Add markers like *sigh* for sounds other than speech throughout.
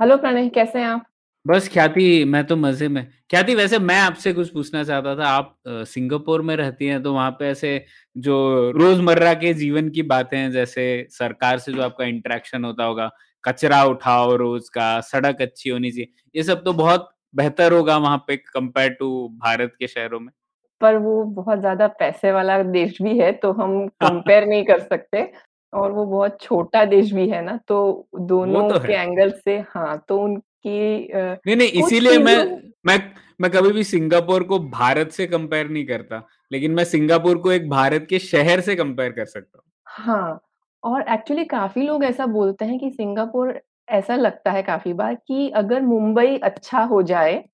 Hello Pranay कैसे हैं आप? बस ख्याति मैं तो मज़े में। ख्याति वैसे मैं आपसे कुछ पूछना चाहता था। आप सिंगापुर में रहती हैं तो वहाँ पे ऐसे जो रोज़मर्रा के जीवन की बातें हैं जैसे सरकार से जो आपका इंटरेक्शन होता होगा कचरा उठाओ रोज का सड़क अच्छी होनी चाहिए ये सब तो बहुत बेहतर होगा वहाँ पे कंपेयर टू भारत के शहरों में। पर वो बहुत ज़्यादा पैसे वाला देश भी है तो हम कंपेयर नहीं कर सकते। और वो बहुत छोटा देश भी है ना तो दोनों तो के एंगल से हाँ तो उनकी नहीं नहीं इसीलिए मैं मैं मैं कभी भी सिंगापुर को भारत से कंपेयर नहीं करता लेकिन मैं सिंगापुर को एक भारत के शहर से कंपेयर कर सकता हूँ। हाँ और एक्चुअली काफ़ी लोग ऐसा बोलते हैं कि सिंगापुर ऐसा लगता है काफ़ी बार कि अगर मुंबई अच्छा हो जाए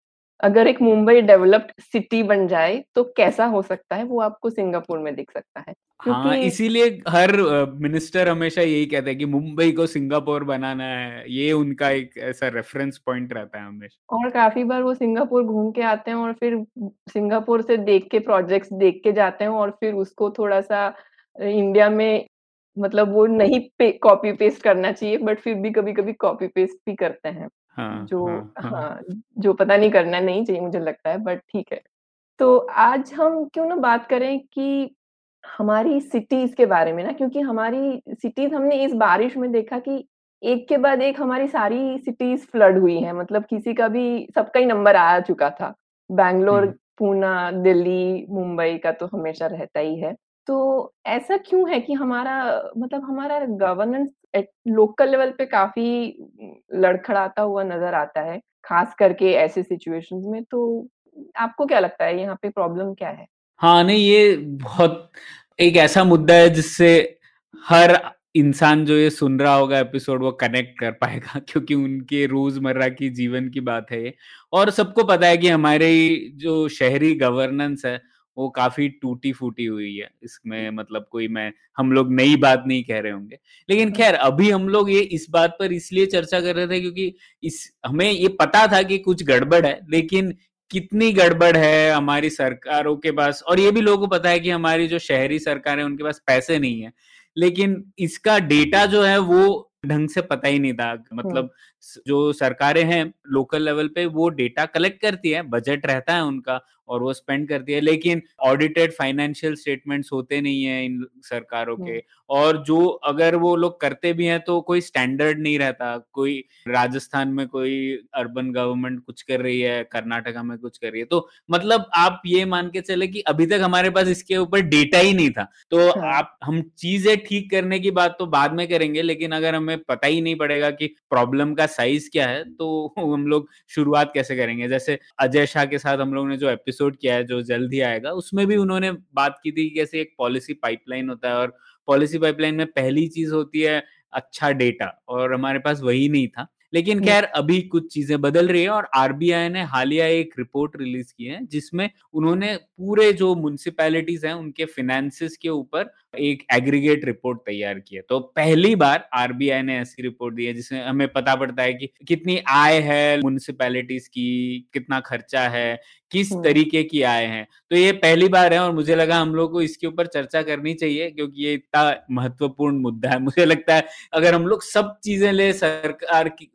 अगर एक मुंबई डेवलप्ड सिटी बन जाए तो कैसा हो सकता है? वो आपको सिंगापुर में दिख सकता है। हाँ इसीलिए हर मिनिस्टर हमेशा यही कहते हैं कि मुंबई को सिंगापुर बनाना है। ये उनका एक ऐसा रेफरेंस पॉइंट रहता है हमेशा। और काफ़ी बार वो सिंगापुर घूम के आते हैं और फिर सिंगापुर से देख के प्रोजेक्ट्स देख के जाते हैं और फिर उसको थोड़ा-सा इंडिया में मतलब वो नहीं पे कॉपी पेस्ट करना चाहिए बट फिर भी कभी-कभी कॉपी पेस्ट भी करते हैं। हाँ जो हाँ हाँ हाँ, जो पता नहीं करना नहीं चाहिए मुझे लगता है बट ठीक है। तो आज हम क्यों ना बात करें कि हमारी सिटीज़ के बारे में ना क्योंकि हमारी सिटीज़ हमने इस बारिश में देखा कि एक के बाद एक हमारी सारी सिटीज़ फ्लड हुई हैं मतलब किसी का भी सबका ही नंबर आ चुका था। बैंगलोर, हम्म पूना, दिल्ली, मुंबई का तो हमेशा रहता ही है। तो ऐसा क्यों है कि हमारा मतलब हमारा गवर्नेंस लोकल लेवल पे काफ़ी लड़खड़ाता हुआ नज़र आता है, ख़ास करके ऐसे सिचुएशंस में तो आपको क्या लगता है यहाँ पे प्रॉब्लम क्या है? हाँ नहीं ये बहुत एक ऐसा मुद्दा है जिससे हर इंसान जो ये सुन रहा होगा एपिसोड वो कनेक्ट कर पाएगा *laughs* क्योंकि उनके रोज़मर्रा की जीवन की बात है ये और सबको पता है कि हमारे जो शहरी गवर्नेंस है वो काफ़ी टूटी फूटी हुई है इसमें मतलब कोई मैं हम लोग नई बात नहीं कह रहे होंगे। लेकिन खैर अभी हम लोग ये इस बात पर इसलिए चर्चा कर रहे थे क्योंकि इस हमें ये पता था कि कुछ गड़बड़ है लेकिन कितनी गड़बड़ है हमारी सरकारों के पास और ये भी लोगों को पता है कि हमारी जो शहरी सरकार है उनके पास पैसे नहीं है। लेकिन इसका डेटा जो है वो ढंग से पता ही नहीं था मतलब स- जो सरकारें हैं लोकल लेवल पे वो डेटा कलेक्ट करती है बजट रहता है उनका और वो स्पेंड करती है लेकिन ऑडिटेड फाइनेंशियल स्टेटमेंट्स होते नहीं है इन सरकारों के। और जो अगर वो लोग करते भी हैं तो कोई स्टैंडर्ड नहीं रहता कोई राजस्थान में कोई अर्बन गवर्नमेंट कुछ कर रही है कर्नाटका में कुछ कर रही है तो मतलब आप ये मान के चले कि अभी तक हमारे पास इसके ऊपर डेटा ही नहीं था। तो हाँ, आप हम चीज़ें ठीक करने की बात तो बाद में करेंगे लेकिन अगर हमें पता ही नहीं पड़ेगा कि प्रॉब्लम का साइज़ क्या है तो *laughs* हम लोग शुरुआत कैसे करेंगे? जैसे अजय शाह के साथ हम लोग ने जो एपिसोड किया है, जो जल्द ही आएगा, उसमें भी उन्होंने बात की थी कि कैसे एक पॉलिसी पाइपलाइन होता है और पॉलिसी पाइपलाइन में पहली चीज़ होती है अच्छा डेटा और हमारे पास वही नहीं था। लेकिन खैर अभी कुछ चीज़ें बदल रही है और आरबीआई ने हालिया एक रिपोर्ट रिलीज़ की है जिसमें उन्होंने पूरे जो म्युनिसिपैलिटीज हैं उनके फिनेंसेस के ऊपर एक एग्रीगेट रिपोर्ट तैयार की है। तो पहली बार आरबीआई ने ऐसी रिपोर्ट दी है जिसमें हमें पता पड़ता है कि कितनी आय है म्युनिसिपैलिटीज की कितना खर्चा है किस तरीके की आय है। तो ये पहली बार है और मुझे लगा हम लोग को इसके ऊपर चर्चा करनी चाहिए क्योंकि ये इतना महत्वपूर्ण मुद्दा है। *laughs* मुझे लगता है अगर हम लोग सब चीज़ें ले सरकार की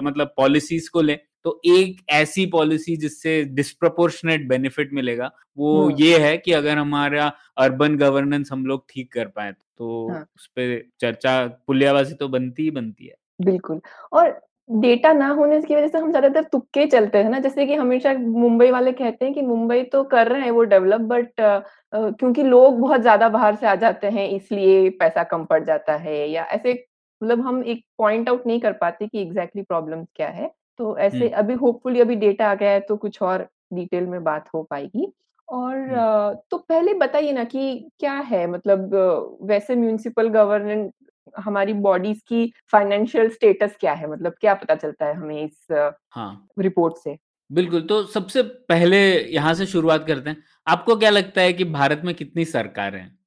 मतलब पॉलिसीज़ को ले तो एक ऐसी पॉलिसी जिससे डिस्प्रपोर्शनेट बेनिफिट मिलेगा वो हुँ, ये है कि अगर हमारा अर्बन गवर्नेंस हम लोग ठीक कर पाए तो हाँ। उस पे चर्चा पुलियाबाजी तो बनती ही बनती है बिल्कुल और डेटा ना होने की वज़ह से हम ज़्यादातर तुक्के चलते हैं ना, जैसे कि हमेशा मुंबई वाले कहते हैं कि मुंबई तो कर रहे हैं वो डेवलप बट क्योंकि लोग बहुत ज़्यादा बाहर से आ जाते हैं इसलिए पैसा कम पड़ जाता है या ऐसे मतलब हम एक पॉइंट आउट नहीं कर पाते कि एग्ज़ैक्टली प्रॉब्लम क्या है। तो ऐसे अभी होपफुली अभी डेटा आ गया है तो कुछ और डिटेल में बात हो पाएगी। और तो पहले बताइए ना कि क्या है मतलब वैसे म्युनिसिपल गवर्नेंस हमारी बॉडीज़ की फाइनेंशियल स्टेटस क्या है? मतलब क्या पता चलता है हमें इस हाँ। रिपोर्ट से? बिल्कुल, तो सबसे पहले यहाँ से शुरुआत करते हैं। आपको क्या लगता है कि भारत में कितनी सरकारें हैं?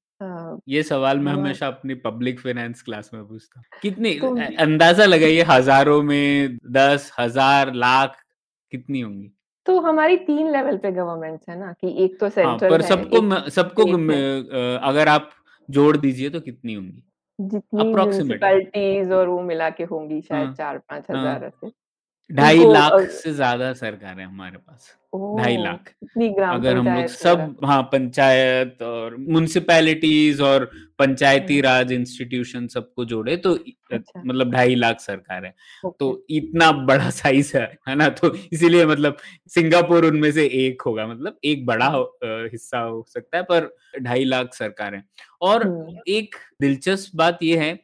ये सवाल मैं हमेशा अपनी पब्लिक फाइनेंस क्लास में पूछता हूँ। कितनी तो अंदाज़ा लगाइए हज़ारों में 10, हज़ार, लाख कितनी होंगी? तो हमारी तीन लेवल पे गवर्नमेंट है ना कि एक तो सेंट्रल हाँ, पर सबको सबको है। अगर आप जोड़ दीजिए तो कितनी होंगी? जितनी। म्युनिसिपैलिटीज़ और वो मिला के होंगी शायद हाँ, 4-5 हज़ार हाँ। ऐसे। ढाई लाख से ज़्यादा सरकार है हमारे पास, ढाई लाख। अगर हम लोग सब हाँ, पंचायत और म्युनिसिपैलिटीज़ और पंचायती राज इंस्टीट्यूशन सबको जोड़े तो अच्छा। मतलब ढाई लाख सरकार है। तो इतना बड़ा साइज़ है, है ना? तो इसीलिए मतलब सिंगापुर उनमें से एक होगा मतलब एक बड़ा हिस्सा हो सकता है पर ढाई लाख सरकार है। और एक दिलचस्प बात यह है,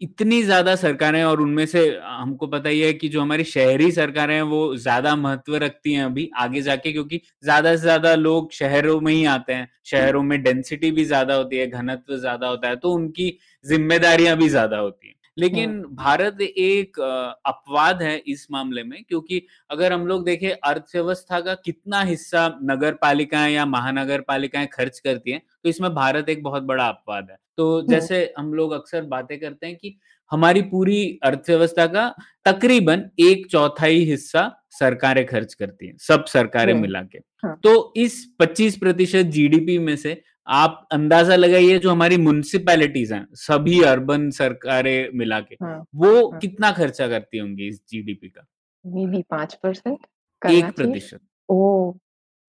इतनी ज़्यादा सरकारें और उनमें से हमको पता ही है कि जो हमारी शहरी सरकारें हैं वो ज़्यादा महत्व रखती हैं अभी आगे जाके क्योंकि ज़्यादा से ज़्यादा लोग शहरों में ही आते हैं। शहरों में डेंसिटी भी ज़्यादा होती है, घनत्व ज़्यादा होता है, तो उनकी जिम्मेदारियाँ भी ज़्यादा होती हैं। लेकिन भारत एक अपवाद है इस मामले में क्योंकि अगर हम लोग देखें अर्थव्यवस्था का कितना हिस्सा नगर पालिकाएँ या महानगर पालिकाएँ खर्च करती हैं, तो इसमें भारत एक बहुत बड़ा अपवाद है। तो जैसे हम लोग अक्सर बातें करते हैं कि हमारी पूरी अर्थव्यवस्था का तकरीबन 1/4 हिस्सा सरकारें खर्च करती हैं, सब सरकारें मिला के। हाँ। तो इस 25% जीडीपी में से आप अंदाज़ा लगाइए जो हमारी म्युनिसिपैलिटीज़ हैं, सभी अर्बन सरकारें मिला के, हाँ, वो हाँ। कितना खर्चा करती होंगी इस जीडीपी का? मेबी 5% करना चाहिए। 1%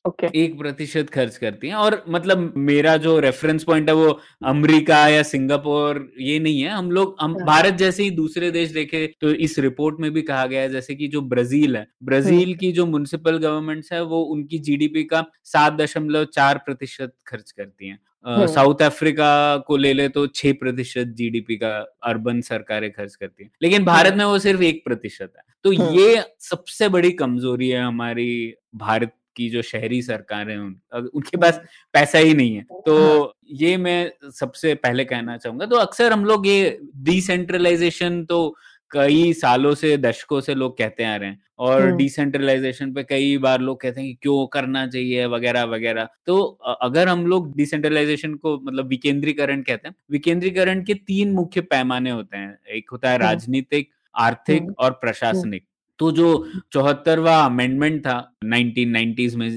ओह! ओके। 1% खर्च करती हैं और मतलब मेरा जो रेफ़रेंस पॉइंट है वो अमेरिका या सिंगापुर ये नहीं है। हम लोग हम हाँ। भारत जैसे ही दूसरे देश देखे तो इस रिपोर्ट में भी कहा गया है जैसे कि जो ब्राज़ील है, ब्राज़ील की जो म्युनिसिपल गवर्नमेंट्स है वो उनकी जीडीपी का 7.4% खर्च करती हैं। साउथ अफ्रीका को ले ले तो 6% जीडीपी का अर्बन सरकारें खर्च करती हैं। लेकिन भारत में वो सिर्फ़ एक प्रतिशत है। तो ये सबसे बड़ी कमज़ोरी है हमारी भारत की जो शहरी सरकारें हैं उन उनके पास पैसा ही नहीं है। हाँ। तो ये मैं सबसे पहले कहना चाहूँगा तो अक्सर हम लोग ये डिसेंट्रलाइज़ेशन तो कई सालों से, दशकों से लोग कहते आ रहे हैं और डिसेंट्रलाइज़ेशन पे कई बार लोग कहते हैं कि क्यों करना चाहिए वगैरह-वगैरह। तो अगर हम लोग डिसेंट्रलाइज़ेशन को मतलब विकेंद्रीकरण कहते हैं। विकेंद्रीकरण के तीन मुख्य पैमाने होते हैं। एक होता है राजनीतिक, आर्थिक और प्रशासनिक। तो जो 74वाँ अमेंडमेंट था 1990s में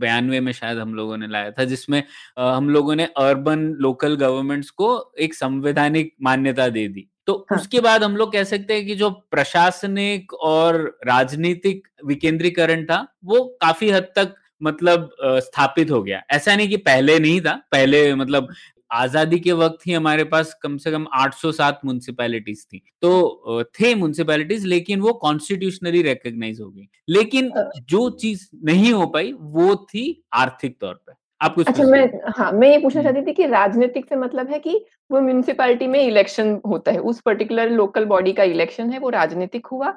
92 में शायद हम लोगों ने लाया था जिसमें हम लोगों ने अर्बन लोकल गवर्नमेंट्स को एक संवैधानिक मान्यता दे दी। तो हाँ। उसके बाद हम लोग कह सकते हैं कि जो प्रशासनिक और राजनीतिक विकेंद्रीकरण था, वो काफ़ी हद तक मतलब स्थापित हो गया। ऐसा नहीं कि पहले नहीं था, पहले मतलब आज़ादी के वक़्त ही हमारे पास कम से कम 807 म्युनिसिपैलिटीज़ थी। तो थे म्युनिसिपैलिटीज़ लेकिन वो कॉन्स्टिट्यूशनली रिकॉग्नाइज़ हो गई। लेकिन जो चीज़ नहीं हो पाई वो थी आर्थिक तौर पर आप कुछ अच्छा मैं हाँ, मैं ये पूछना चाहती थी कि राजनीतिक से मतलब है कि वो म्युनिसिपैलिटी में इलेक्शन होता है। उस पर्टिकुलर लोकल बॉडी का इलेक्शन है, वो राजनीतिक हुआ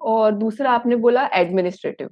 और दूसरा आपने बोला एडमिनिस्ट्रेटिव।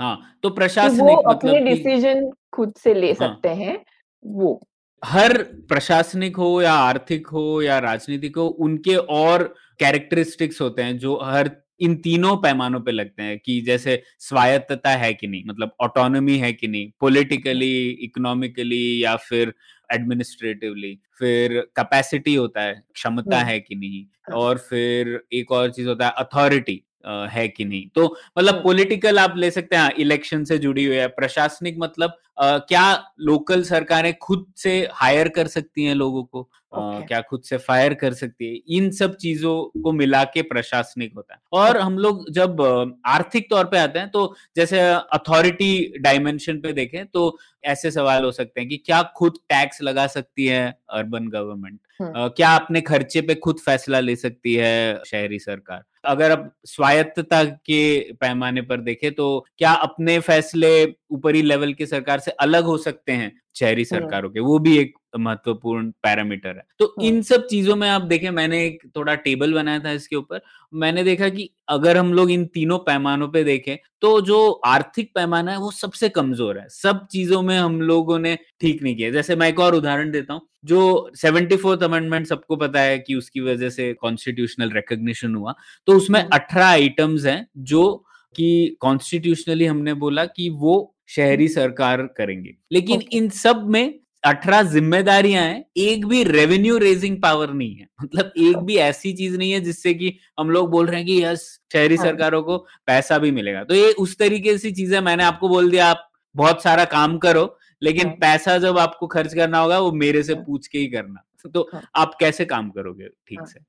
हाँ, तो कि वो प्रशासनिक अपने मतलब डिसीज़न खुद से ले हाँ। सकते हैं, वो। हर प्रशासनिक हो या आर्थिक हो या राजनीतिक हो, उनके और कैरेक्टरिस्टिक्स होते हैं जो हर इन तीनों पैमानों पे लगते हैं कि जैसे स्वायत्तता है कि नहीं, मतलब ऑटोनॉमी है कि नहीं, पॉलिटिकली, इकोनॉमिकली या फिर एडमिनिस्ट्रेटिवली। फिर कैपेसिटी होता है, क्षमता है कि नहीं हाँ। और फिर एक और चीज़ होता है अथॉरिटी है कि नहीं। तो मतलब हुँ। पॉलिटिकल आप ले सकते हैं हाँ, इलेक्शन से जुड़ी हुई है। प्रशासनिक मतलब अ, क्या लोकल सरकारें खुद से हायर कर सकती हैं लोगों को? अ, ओके। क्या खुद से फायर कर सकती है? इन सब चीज़ों को मिला के प्रशासनिक होता है। और हम लोग जब आर्थिक तौर पे आते हैं तो जैसे अथॉरिटी डायमेंशन पे देखें तो ऐसे सवाल हो सकते हैं कि क्या खुद टैक्स लगा सकती है अर्बन गवर्नमेंट? हुँ। क्या अपने खर्चे पे खुद फैसला ले सकती है शहरी सरकार? अगर आप स्वायत्तता के पैमाने पर देखें तो क्या अपने फैसले ऊपरी लेवल की सरकार से अलग हो सकते हैं शहरी सरकारों के? वो भी एक महत्वपूर्ण पैरामीटर है। तो इन सब चीज़ों में आप देखें मैंने एक थोड़ा टेबल बनाया था इसके ऊपर। मैंने देखा कि अगर हम लोग इन तीनों पैमानों पे देखें तो जो आर्थिक पैमाना है वो सबसे कमज़ोर है। सब चीज़ों में हम लोगों ने ठीक नहीं किया। जैसे मैं एक और उदाहरण देता हूँ जो सेवेंटी फोर्थ अमेंडमेंट सबको पता है कि उसकी वजह से कॉन्स्टिट्यूशनल रिकग्निशन हुआ। तो उसमें हम्म। अठारह आइटम्स हैं जो कि कॉन्स्टिट्यूशनली हमने बोला कि वो शहरी सरकार करेंगे। लेकिन ओके इन सब में अठारह जिम्मेदारियाँ हैं एक भी रेवेन्यू रेजिंग पावर नहीं है। मतलब एक भी ऐसी चीज़ नहीं है जिससे कि हम लोग बोल रहे हैं कि यस शहरी हाँ। सरकारों को पैसा भी मिलेगा। तो ये उस तरीके से चीज़ें मैंने आपको बोल दिया आप बहुत सारा काम करो लेकिन हाँ। पैसा जब आपको खर्च करना होगा वो मेरे से हाँ। पूछ के ही करना। तो हाँ। आप कैसे काम करोगे? ठीक हाँ। से।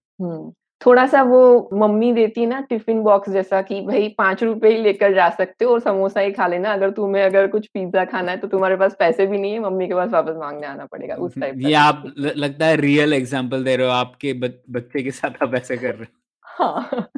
हम्म थोड़ा-सा वो मम्मी देती है ना टिफ़िन बॉक्स जैसा कि भाई पाँच रुपए ही लेकर जा सकते हो और समोसा ही खा लेना। अगर तुम्हें अगर कुछ पिज़्ज़ा खाना है तो तुम्हारे पास पैसे भी नहीं है मम्मी के पास वापस माँगने आना पड़ेगा। उस टाइप ये आप लगता है रियल एग्ज़ाम्पल दे रहे हो आपके बच्चे के साथ आप ऐसे कर रहे हो। हाँ।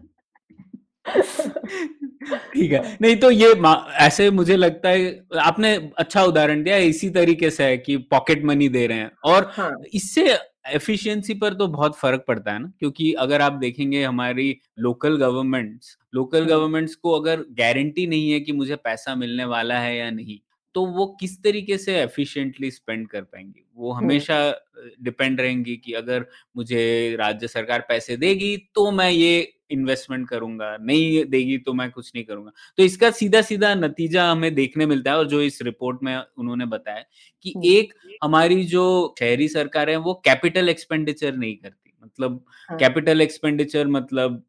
ठीक है। हाँ नहीं तो ये ऐसे मुझे लगता है आपने अच्छा उदाहरण दिया इसी तरीके से है कि पॉकेट मनी दे रहे हैं। और हाँ। इससे एफिशिएंसी पर तो बहुत फ़र्क पड़ता है ना क्योंकि अगर आप देखेंगे हमारी लोकल गवर्नमेंट्स लोकल हम्म। गवर्नमेंट्स को अगर गारंटी नहीं है कि मुझे पैसा मिलने वाला है या नहीं तो वो किस तरीके से एफिशिएंटली स्पेंड कर पाएँगी? वो हम्म। हमेशा डिपेंड रहेंगी कि अगर मुझे राज्य सरकार पैसे देगी तो मैं ये इन्वेस्टमेंट करूँगा नहीं देगी तो मैं कुछ नहीं करूँगा। तो इसका सीधा सीधा नतीजा हमें देखने मिलता है और जो इस रिपोर्ट में उन्होंने बताया कि हम्म। एक हमारी जो शहरी सरकार है वो कैपिटल एक्सपेंडिचर नहीं करती। मतलब हाँ। कैपिटल एक्सपेंडिचर मतलब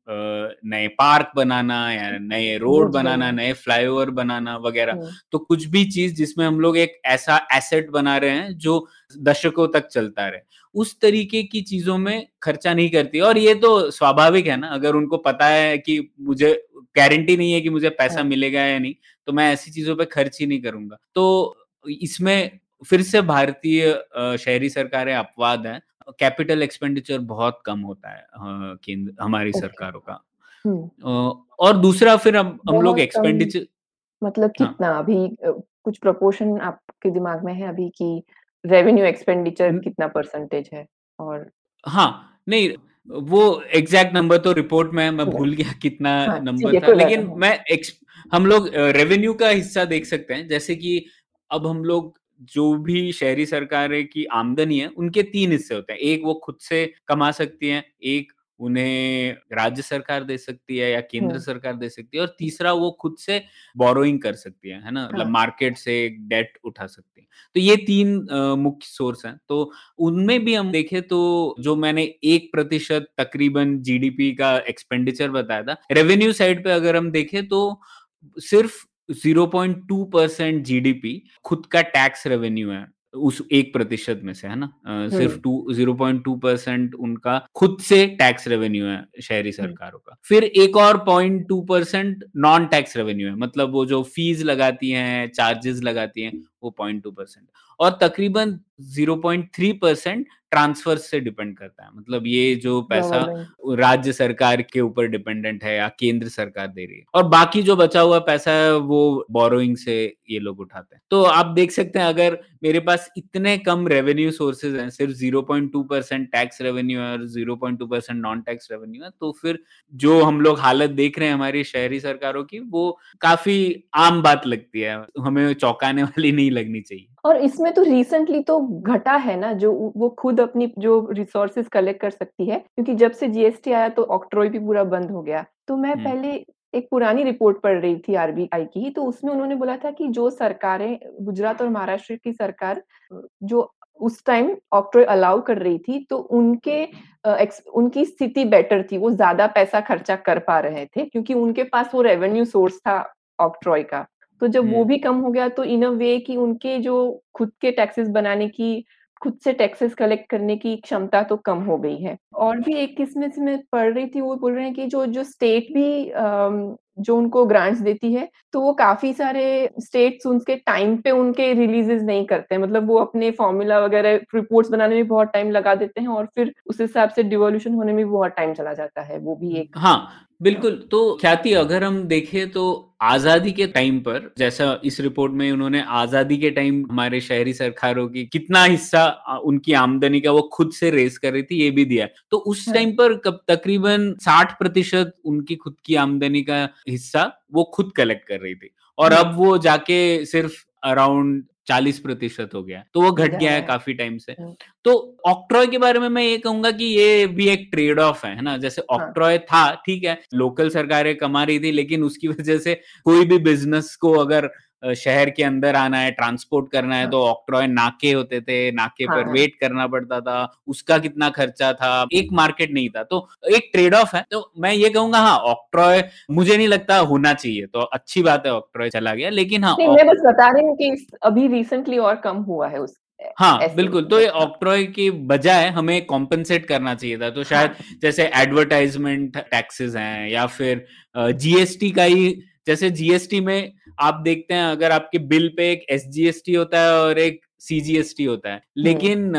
नए पार्क बनाना या नए रोड बनाना बनाना नए फ्लाईओवर बनाना वगैरह। हम्म तो कुछ भी चीज़ जिसमें हम लोग एक ऐसा एसेट बना रहे हैं जो दशकों तक चलता रहे। उस तरीके की चीज़ों में खर्चा नहीं करती। और ये तो स्वाभाविक है ना अगर उनको पता है कि मुझे गारंटी नहीं है कि मुझे पैसा हाँ। मिलेगा या नहीं तो मैं ऐसी चीज़ों पे खर्च ही नहीं करूँगा। तो इसमें फिर से भारतीय शहरी सरकारें अपवाद हैं। कैपिटल एक्सपेंडिचर बहुत कम होता है केंद्र हमारी ओके। सरकारों का। और दूसरा फिर हम हम लोग एक्सपेंडिचर मतलब कितना हाँ। कितना अभी कुछ प्रोपोर्शन आपके दिमाग में है अभी कि रेवेन्यू एक्सपेंडिचर कितना परसेंटेज है? और हाँ नहीं वो एग्जैक्ट नंबर तो रिपोर्ट में मैं भूल गया कितना हाँ नंबर है था लेकिन मैं हम लोग रेवेन्यू का हिस्सा देख सकते हैं जैसे कि अब हम लोग जो भी शहरी सरकारें की आमदनी है उनके तीन हिस्से होते हैं। एक वो खुद से कमा सकती हैं एक उन्हें राज्य सरकार दे सकती है या केंद्र हम्म सरकार दे सकती है और तीसरा वो खुद से बोरोइंग कर सकती है है ना? मतलब हाँ। मार्केट से डेट उठा सकती है। तो ये तीन मुख्य सोर्स हैं। तो उनमें भी हम देखें तो जो मैंने एक प्रतिशत तकरीबन जीडीपी का एक्सपेंडिचर बताया था रेवेन्यू साइड पे अगर हम देखें तो सिर्फ़ 0.2 परसेंट जीडीपी खुद का टैक्स रेवेन्यू है उस एक प्रतिशत में से है ना? सिर्फ़ हम्म। Two zero point two percent उनका खुद से टैक्स रेवेन्यू है शहरी हम्म। सरकारों का। फिर एक और point two percent non tax revenue है मतलब वो जो फ़ीस लगाती हैं चार्जेस लगाती हैं वो पॉइंट टू परसेंट। और तकरीबन zero point three percent transfer से डिपेंड करता है। मतलब ये जो पैसा राज्य सरकार के ऊपर डिपेंडेंट है या केंद्र सरकार दे रही है। और बाकी जो बचा हुआ पैसा है वो बोरोइंग से ये लोग उठाते हैं। तो आप देख सकते हैं अगर मेरे पास इतने कम रेवेन्यू सोर्सेज हैं सिर्फ़ 0.2 परसेंट टैक्स रेवेन्यू है और 0.2 परसेंट नॉन टैक्स रेवेन्यू है तो फिर जो हम लोग हालत देख रहे हैं हमारी शहरी सरकारों की वो काफ़ी आम बात लगती है। हमें चौंकाने *laughs* वाली नहीं लगनी चाहिए। और इसमें तो रिसेंटली तो घटा है ना जो वो खुद अपनी जो रिसोर्सेज कलेक्ट कर सकती है क्योंकि जब से जीएसटी आया तो ऑक्ट्रॉय भी पूरा बंद हो गया। तो मैं हम्म। पहले एक पुरानी रिपोर्ट पढ़ रही थी आरबीआई की तो उसमें उन्होंने बोला था कि जो सरकारें गुजरात और महाराष्ट्र की सरकार जो उस टाइम ऑक्ट्रॉय अलाउ कर रही थी तो उनके उनकी स्थिति बेटर थी वो ज़्यादा पैसा खर्चा कर पा रहे थे क्योंकि उनके पास वो रेवेन्यू सोर्स था ऑक्ट्रॉय का। तो जब वो भी कम हो गया तो इन अ वे कि उनके जो खुद के टैक्सेस बनाने की खुद से टैक्सेस कलेक्ट करने की क्षमता तो कम हो गई है। और भी एक किस्म से मैं पढ़ रही थी वो बोल रहे हैं कि जो जो स्टेट भी जो उनको ग्रांट्स देती है तो वो काफ़ी सारे स्टेट्स उनके टाइम पे उनके रिलीजेस नहीं करते हैं। मतलब वो अपने फॉर्मूला वगैरह रिपोर्ट्स बनाने में बहुत टाइम लगा देते हैं और फिर उस हिसाब से डिवोल्यूशन होने में बहुत टाइम चला जाता है वो भी एक हाँ। बिल्कुल तो ख्याति अगर हम देखें तो आज़ादी के टाइम पर जैसा इस रिपोर्ट में उन्होंने आज़ादी के टाइम हमारे शहरी सरकारों की कितना हिस्सा उनकी आमदनी का वो खुद से रेस कर रही थी ये भी दिया तो उस टाइम हाँ। पर कब तकरीबन साठ प्रतिशत उनकी खुद की आमदनी का हिस्सा वो खुद कलेक्ट कर रही थी और हाँ। अब वो जाके सिर्फ़ अराउंड चालीस प्रतिशत हो गया तो वो घट गया है काफ़ी टाइम से हम्म। तो ऑक्ट्रॉय के बारे में मैं ये कहूँगा कि ये भी एक ट्रेड ऑफ़ है ना जैसे ऑक्ट्रॉय हाँ। था ठीक है लोकल सरकारें कमा रही थी लेकिन उसकी वजह से कोई भी बिज़नेस को अगर शहर के अंदर आना है ट्रांसपोर्ट करना है हाँ। तो ऑक्ट्रॉय नाके होते थे नाके हाँ, पर. वेट करना पड़ता था उसका कितना खर्चा था एक मार्केट नहीं था तो एक ट्रेड ऑफ़ है तो मैं ये कहूँगा हाँ ऑक्ट्रॉय मुझे नहीं लगता होना चाहिए तो अच्छी बात है ऑक्ट्रॉय चला गया लेकिन हाँ मैं बस बता रही हूँ कि अभी रिसेंटली और कम हुआ है उस हाँ बिल्कुल तो ये ऑक्ट्रॉय की बजाय हमें कॉम्पनसेट करना चाहिए था तो शायद हाँ. जैसे एडवर्टाइजमेंट टैक्सेस हैं या फिर जीएसटी का ही जैसे जीएसटी में आप देखते हैं अगर आपके बिल पे एक एस होता है और एक सीजीएसटी होता है हम्म। लेकिन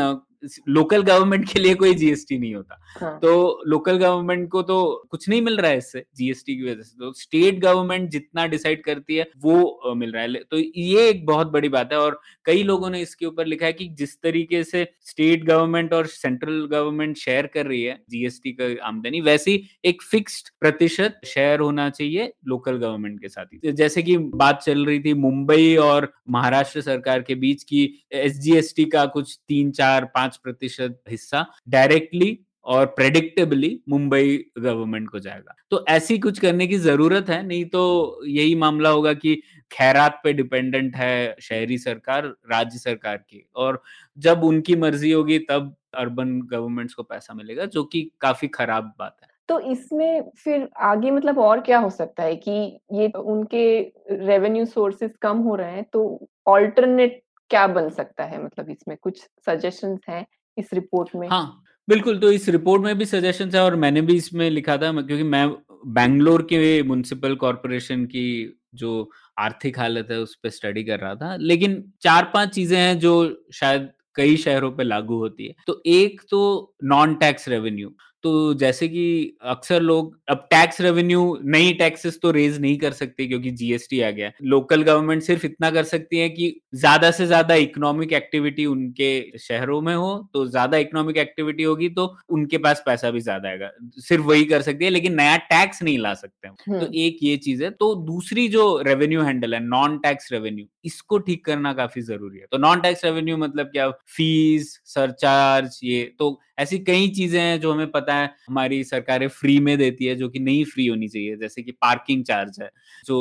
लोकल गवर्नमेंट के लिए कोई जीएसटी नहीं होता। हाँ. तो लोकल गवर्नमेंट को तो कुछ नहीं मिल रहा है इससे जीएसटी की वजह से। तो स्टेट गवर्नमेंट जितना डिसाइड करती है वो मिल रहा है। तो ये एक बहुत बड़ी बात है और कई लोगों ने इसके ऊपर लिखा है कि जिस तरीके से स्टेट गवर्नमेंट और सेंट्रल गवर्नमेंट शेयर कर रही है जीएसटी का आमदनी वैसी एक फिक्स्ड प्रतिशत शेयर होना चाहिए लोकल गवर्नमेंट के साथ ही। जैसे कि बात चल रही थी मुंबई और महाराष्ट्र सरकार के बीच की एसजीएसटी का कुछ तीन चार पाँच प्रतिशत हिस्सा डायरेक्टली और प्रेडिक्टेबली मुंबई गवर्नमेंट को जाएगा। तो ऐसी कुछ करने की ज़रूरत है, नहीं तो यही मामला होगा कि खैरात पे डिपेंडेंट है शहरी सरकार, राज्य सरकार की। और जब उनकी मर्ज़ी होगी, तब अर्बन गवर्नमेंट्स को पैसा मिलेगा, जो कि काफ़ी खराब बात है। तो इसमें फिर आगे मतलब और क्या हो सकता है कि ये उनके रेवेन्यू सोर्सेस कम हो रहे हैं तो ऑल्टरनेट क्या बन सकता है? मतलब इसमें कुछ सजेशंस हैं इस रिपोर्ट में? हाँ बिल्कुल तो इस रिपोर्ट में भी सजेशन है और मैंने भी इसमें लिखा था क्योंकि मैं बैंगलोर के म्यूनिसिपल कॉरपोरेशन की जो आर्थिक हालत है, उस पर स्टडी कर रहा था। लेकिन चार पाँच चीज़ें हैं जो शायद कई शहरों पे लागू होती है। तो एक तो नॉन टैक्स रेवेन्यू तो जैसे कि अक्सर लोग अब टैक्स रेवेन्यू नई टैक्सेस तो रेज नहीं कर सकते क्योंकि जीएसटी आ गया। लोकल गवर्नमेंट सिर्फ़ इतना कर सकती है कि ज़्यादा से ज़्यादा इकोनॉमिक एक्टिविटी उनके शहरों में हो तो ज़्यादा इकोनॉमिक एक्टिविटी होगी तो उनके पास पैसा भी ज़्यादा आएगा। सिर्फ़ वही कर सकती है लेकिन नया टैक्स नहीं ला सकते तो हम्म। एक ये चीज़ है। तो दूसरी जो रेवेन्यू हैंडल है नॉन टैक्स रेवेन्यू इसको ठीक करना काफ़ी ज़रूरी है। तो नॉन टैक्स रेवेन्यू मतलब क्या? फ़ीस सरचार्ज ये तो ऐसी कई चीज़ें हैं जो हमें पता है हमारी सरकारें फ्री में देती है जो कि नहीं फ्री होनी चाहिए। जैसे कि पार्किंग चार्ज है जो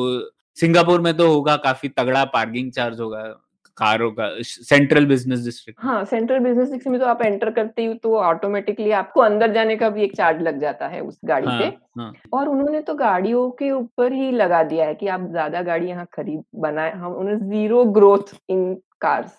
सिंगापुर में तो होगा काफ़ी तगड़ा पार्किंग चार्ज होगा कारों का सेंट्रल बिज़नेस डिस्ट्रिक्ट। हाँ सेंट्रल बिज़नेस डिस्ट्रिक्ट में तो आप एंटर करते ही तो ऑटोमेटिकली आपको अंदर जाने का भी एक चार्ज लग जाता है उस गाड़ी हाँ, पे। हाँ. और उन्होंने तो गाड़ियों के ऊपर ही लगा दिया है कि आप ज़्यादा गाड़ी यहाँ खरीद बनाए हम उन्होंने ज़ीरो ग्रोथ इन कार्स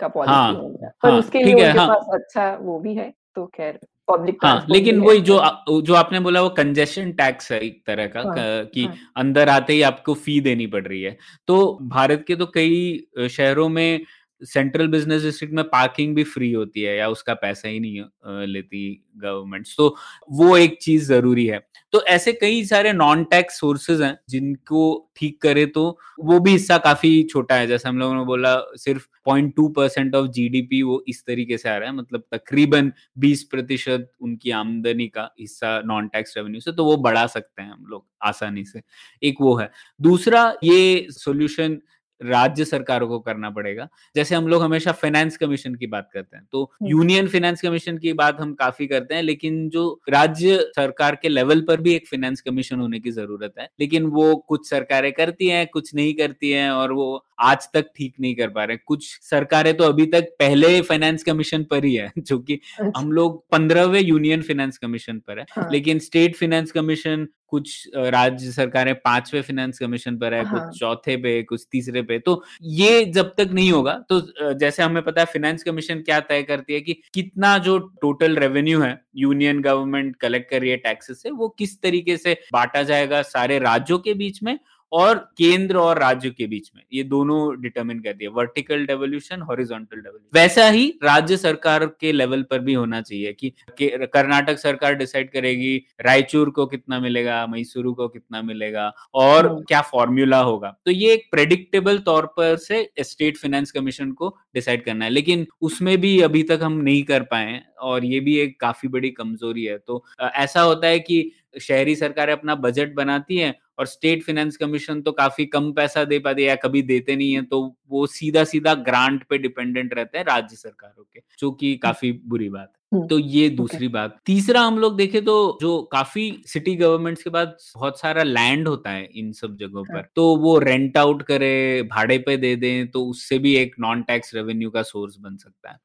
का पॉलिसी हाँ, पर हाँ, उसके लिए उनके हाँ, पास अच्छा वो भी है। तो खैर पब्लिक हाँ लेकिन वही जो जो आपने बोला वो कंजेशन टैक्स है एक तरह का हाँ, कि हाँ. अंदर आते ही आपको फ़ी देनी पड़ रही है। तो भारत के तो कई शहरों में सेंट्रल बिज़नेस डिस्ट्रिक्ट में पार्किंग भी फ्री होती है या उसका पैसा ही नहीं लेती गवर्नमेंट तो वो एक चीज़ ज़रूरी है। तो ऐसे कई सारे नॉन टैक्स सोर्सेज हैं जिनको ठीक करे तो वो भी हिस्सा काफ़ी छोटा है। जैसे हम लोगों ने बोला, सिर्फ़ point two percent of GDP वो इस तरीके से आ रहा है। मतलब तकरीबन बीस प्रतिशत उनकी आमदनी का हिस्सा नॉन टैक्स रेवेन्यू से तो वो बढ़ा सकते हैं हम लोग आसानी से। एक वो है। दूसरा ये सोल्यूशन राज्य सरकारों को करना पड़ेगा जैसे हम लोग हमेशा फाइनेंस कमीशन की बात करते हैं तो यूनियन फाइनेंस कमीशन की बात हम काफ़ी करते हैं लेकिन जो राज्य सरकार के लेवल पर भी एक फाइनेंस कमीशन होने की ज़रूरत है लेकिन वो कुछ सरकारें करती हैं कुछ नहीं करती हैं और वो आज तक ठीक नहीं कर पा रहे कुछ सरकारें तो अभी तक पहले फाइनेंस कमीशन पर ही है *laughs* जो कि अच्छा। हम लोग पंद्रहवें यूनियन फाइनेंस कमीशन पर है हाँ। लेकिन स्टेट फाइनेंस कमीशन कुछ राज्य सरकारें पांचवे फाइनेंस कमीशन पर है हाँ. कुछ चौथे पे कुछ तीसरे पे तो ये जब तक नहीं होगा तो जैसे हमें पता है फाइनेंस कमीशन क्या तय करती है कि कितना जो टोटल रेवेन्यू है यूनियन गवर्नमेंट कलेक्ट कर रही है टैक्सेस से वो किस तरीके से बांटा जाएगा सारे राज्यों के बीच में और केंद्र और राज्य के बीच में। ये दोनों डिटरमिन करती है। वर्टिकल डेवोल्यूशन हॉरिजॉन्टल डेवोल्यूशन वैसा ही राज्य सरकार के लेवल पर भी होना चाहिए कि कर्नाटक सरकार डिसाइड करेगी रायचूर को कितना मिलेगा मैसूरू को कितना मिलेगा और हम्म। क्या फॉर्मूला होगा। तो ये एक प्रेडिक्टेबल तौर पर से स्टेट फाइनेंस कमीशन को डिसाइड करना है। लेकिन उसमें भी अभी तक हम नहीं कर पाए और ये भी एक काफ़ी बड़ी कमज़ोरी है। तो ऐसा होता है कि शहरी सरकारें अपना बजट बनाती हैं और स्टेट फाइनेंस कमीशन तो काफ़ी कम पैसा दे पाती है या कभी देते नहीं है तो वो सीधा सीधा ग्रांट पे डिपेंडेंट रहते हैं राज्य सरकारों के, जो कि काफ़ी बुरी बात है। तो ये दूसरी okay. बात तीसरा हम लोग देखे तो जो काफ़ी सिटी गवर्नमेंट्स के पास बहुत सारा लैंड होता है इन सब जगहों हाँ। पर तो वो रेंट आउट करे भाड़े पे दे दें तो उससे भी एक नॉन टैक्स रेवेन्यू का सोर्स बन सकता है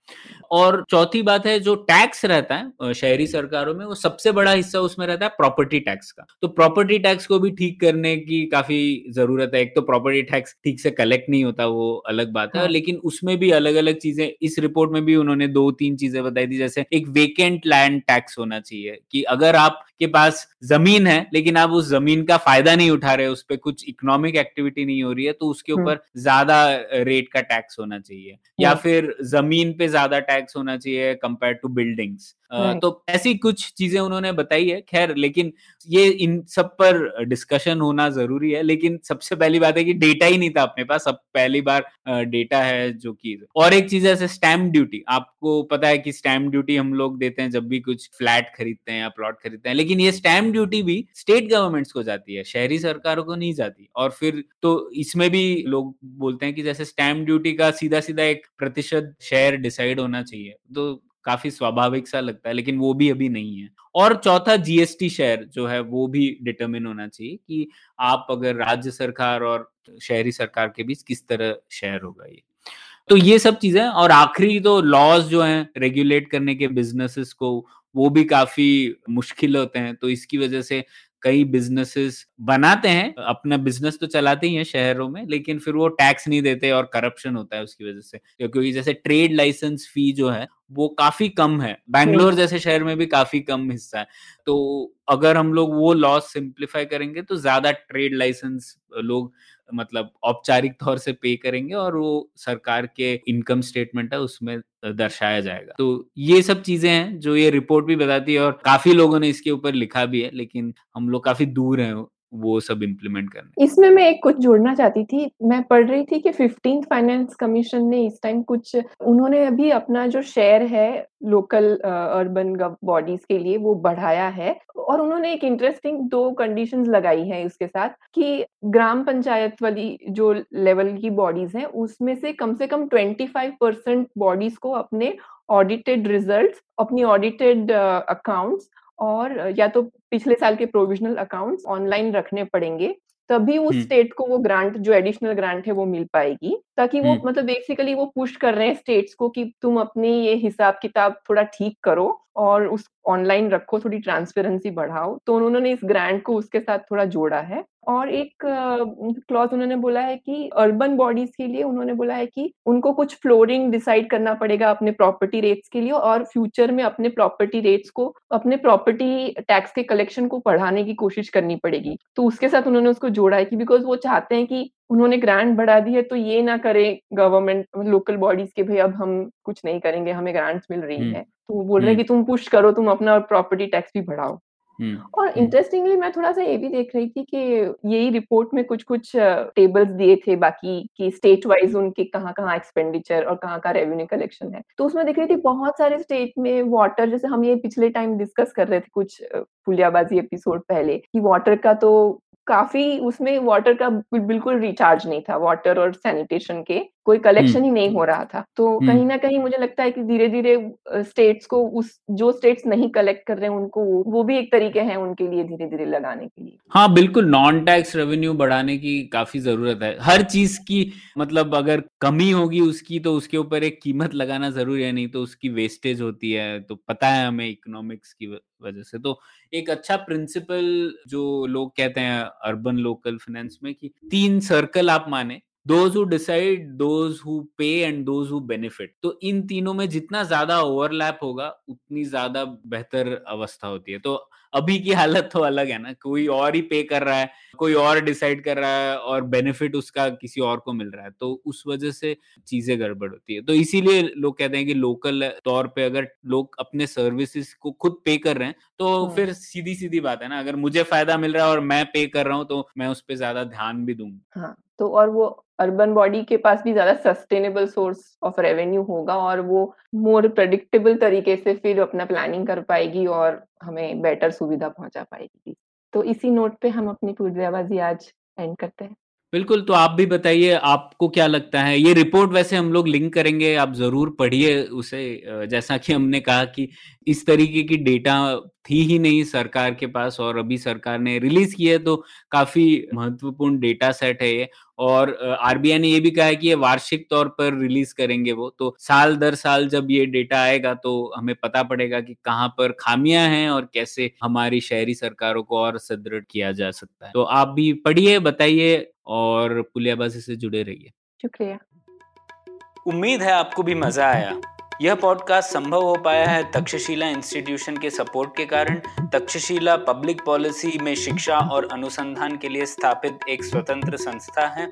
और चौथी बात है जो टैक्स रहता है शहरी सरकारों में वो सबसे बड़ा हिस्सा उसमें रहता है प्रॉपर्टी टैक्स का तो प्रॉपर्टी टैक्स को भी ठीक करने की काफ़ी ज़रूरत है एक तो प्रॉपर्टी टैक्स ठीक से कलेक्ट नहीं होता वो अलग बात है हाँ। लेकिन उसमें भी अलग अलग चीज़ें इस रिपोर्ट में भी उन्होंने दो तीन चीज़ें बताई थी जैसे एक वेकेंट लैंड टैक्स होना चाहिए कि अगर आपके पास ज़मीन है लेकिन आप उस ज़मीन का फ़ायदा नहीं उठा रहे उस पर कुछ इकोनॉमिक एक्टिविटी नहीं हो रही है तो उसके हम्म। ऊपर ज़्यादा रेट का टैक्स होना चाहिए या। फिर ज़मीन पे ज़्यादा टैक्स होना चाहिए कंपेयर टू बिल्डिंग्स तो ऐसी कुछ चीज़ें उन्होंने बताई है खैर लेकिन ये इन सब पर डिस्कशन होना ज़रूरी है लेकिन सबसे पहली बात है कि डेटा ही नहीं था अपने पास अब पहली बार डेटा है जो कि और एक चीज़ है जैसे स्टैम्प ड्यूटी आपको पता है कि स्टैम्प ड्यूटी हम लोग देते हैं जब भी कुछ फ्लैट खरीदते हैं या प्लॉट खरीदते हैं। लेकिन ये स्टैम्प ड्यूटी भी स्टेट गवर्नमेंट्स को जाती है, शहरी सरकारों को नहीं जाती। और फिर तो इसमें भी लोग बोलते हैं कि जैसे स्टैम्प ड्यूटी का सीधा सीधा एक प्रतिशत शेयर डिसाइड होना चाहिए तो काफ़ी स्वाभाविक सा लगता है, लेकिन वो भी अभी नहीं है। और चौथा जीएसटी शेयर जो है, वो भी डिटरमिन होना चाहिए कि आप अगर राज्य सरकार और शहरी सरकार के बीच किस तरह शेयर होगा ये। तो ये सब चीज़ें और आखिरी तो लॉज जो हैं रेगुलेट करने के बिजनेसेस को वो भी काफ़ी मुश्किल होते हैं। तो इसकी वजह से कई बिजनेसेस बनाते हैं अपना बिज़नेस तो चलाते ही हैं शहरों में लेकिन फिर वो टैक्स नहीं देते और करप्शन होता है उसकी वजह से। क्योंकि जैसे ट्रेड लाइसेंस फ़ी जो है वो काफ़ी कम है। बैंगलोर जैसे शहर में भी काफ़ी कम हिस्सा है। तो अगर हम लोग वो लॉस सिंप्लीफाई करेंगे तो ज़्यादा ट्रेड लाइसेंस लोग मतलब औपचारिक तौर से पे करेंगे और वो सरकार के इनकम स्टेटमेंट है उसमें दर्शाया जाएगा। तो ये सब चीज़ें हैं जो ये रिपोर्ट भी बताती है और काफ़ी लोगों ने इसके ऊपर लिखा भी है, लेकिन हम लोग काफ़ी दूर हैं वो सब इम्प्लीमेंट करने इसमें मैं एक कुछ जोड़ना चाहती थी। मैं पढ़ रही थी कि फिफ्टींथ फाइनेंस कमीशन ने इस टाइम कुछ, उन्होंने अभी अपना जो शेयर है लोकल अर्बन बॉडीज के लिए वो बढ़ाया है और उन्होंने एक इंटरेस्टिंग दो कंडीशंस लगाई है उसके साथ कि ग्राम पंचायत वाली जो लेवल की बॉडीज हैं, उसमें से कम से कम 25 परसेंट बॉडीज को अपने ऑडिटेड रिजल्ट्स अपनी ऑडिटेड अकाउंट्स और या तो पिछले साल के प्रोविजनल अकाउंट्स ऑनलाइन रखने पड़ेंगे तभी उस स्टेट को वो ग्रांट जो एडिशनल ग्रांट है वो मिल पाएगी। ताकि वो मतलब बेसिकली वो पुश कर रहे हैं स्टेट्स को कि तुम अपने ये हिसाब किताब थोड़ा ठीक करो और उस ऑनलाइन रखो थोड़ी ट्रांसपेरेंसी बढ़ाओ। तो उन्होंने इस ग्रांट को उसके साथ थोड़ा जोड़ा है। और एक क्लॉज उन्होंने बोला है कि अर्बन बॉडीज के लिए उन्होंने बोला है कि उनको कुछ फ्लोरिंग डिसाइड करना पड़ेगा अपने प्रॉपर्टी रेट्स के लिए और फ्यूचर में अपने प्रॉपर्टी रेट्स को अपने प्रॉपर्टी टैक्स के कलेक्शन को बढ़ाने की कोशिश करनी पड़ेगी। तो उसके साथ उन्होंने उसको जोड़ा है कि बिकॉज़ वो चाहते हैं कि उन्होंने ग्रांट बढ़ा दी है तो ये ना करे गवर्नमेंट लोकल बॉडीज के भाई अब हम कुछ नहीं करेंगे हमें ग्रांट्स मिल रही है। तो बोल रहे हैं कि तुम पुश करो तुम अपना प्रॉपर्टी टैक्स भी बढ़ाओ। और इंटरेस्टिंगली मैं थोड़ा सा ये भी देख रही थी कि यही रिपोर्ट में कुछ कुछ टेबल्स दिए थे बाकी कि स्टेट वाइज उनके कहाँ कहाँ एक्सपेंडिचर और कहाँ का रेवेन्यू कलेक्शन है। तो उसमें देख रही थी बहुत सारे स्टेट में वाटर जैसे हम ये पिछले टाइम डिस्कस कर रहे थे कुछ पुलियाबाजी एपिसोड पहले कि वाटर का तो काफ़ी उसमें वाटर का बिल्कुल रिचार्ज नहीं था वाटर और सैनिटेशन के। कोई कलेक्शन ही। नहीं हो रहा था। तो कहीं ना कहीं मुझे लगता है कि धीरे धीरे स्टेट्स को उस जो स्टेट्स नहीं कलेक्ट कर रहे हैं उनको वो भी एक तरीके हैं उनके लिए धीरे धीरे लगाने के लिए। हाँ बिल्कुल नॉन टैक्स रेवेन्यू बढ़ाने की काफ़ी ज़रूरत है। हर चीज़ की मतलब अगर कमी होगी उसकी तो उसके ऊपर एक कीमत लगाना ज़रूरी है नहीं तो उसकी वेस्टेज होती है। तो पता है हमें इकोनॉमिक्स की वजह से। तो एक अच्छा प्रिंसिपल जो लोग कहते हैं अर्बन लोकल फाइनेंस में कि तीन सर्कल आप माने those who decide those who pay and those who benefit तो इन तीनों में जितना ज़्यादा ओवरलैप होगा उतनी ज़्यादा बेहतर अवस्था होती है। तो अभी की हालत तो अलग है ना कोई और ही पे कर रहा है कोई और डिसाइड कर रहा है और बेनिफिट उसका किसी और को मिल रहा है तो उस वजह से चीज़ें गड़बड़ होती है। तो इसीलिए लोग कहते हैं कि लोकल तौर पे अगर लोग अपने सर्विसेज़ को खुद पे कर रहे हैं तो हम्म। फिर सीधी सीधी बात है ना अगर मुझे फ़ायदा मिल रहा है और मैं पे कर रहा हूँ तो मैं उस पर ज़्यादा ध्यान भी दूँगा। हाँ। तो और वो अर्बन बॉडी के पास भी ज़्यादा सस्टेनेबल सोर्स ऑफ़ रेवेन्यू होगा और वो मोर प्रडिक्टेबल तरीके से फिर अपना प्लानिंग कर पाएगी और हमें बेटर सुविधा पहुँचा पाएगी। तो इसी नोट पे हम अपनी पुलियाबाजी आज एंड करते हैं। बिल्कुल तो आप भी बताइए, आपको क्या लगता है? ये रिपोर्ट वैसे हम लोग लिंक करेंगे, आप ज़रूर पढ़िए उसे। जैसा कि हमने कहा कि इस तरीके की डेटा थी ही नहीं सरकार के पास और अभी सरकार ने रिलीज़ की है तो काफ़ी महत्वपूर्ण डेटा सेट है ये। और आरबीआई ने ये भी कहा है कि ये वार्षिक तौर पर रिलीज़ करेंगे वो। तो साल दर साल जब ये डेटा आएगा तो हमें पता पड़ेगा कि कहाँ पर खामियाँ हैं और कैसे हमारी शहरी सरकारों को और सुदृढ़ किया जा सकता है। तो आप भी पढ़िए, बताइए और पुलियाबाजी से जुड़े रहिए। शुक्रिया। उम्मीद है आपको भी मज़ा आया। यह पॉडकास्ट संभव हो पाया है तक्षशिला इंस्टीट्यूशन के सपोर्ट के कारण। तक्षशिला पब्लिक पॉलिसी में शिक्षा और अनुसंधान के लिए स्थापित एक स्वतंत्र संस्था है।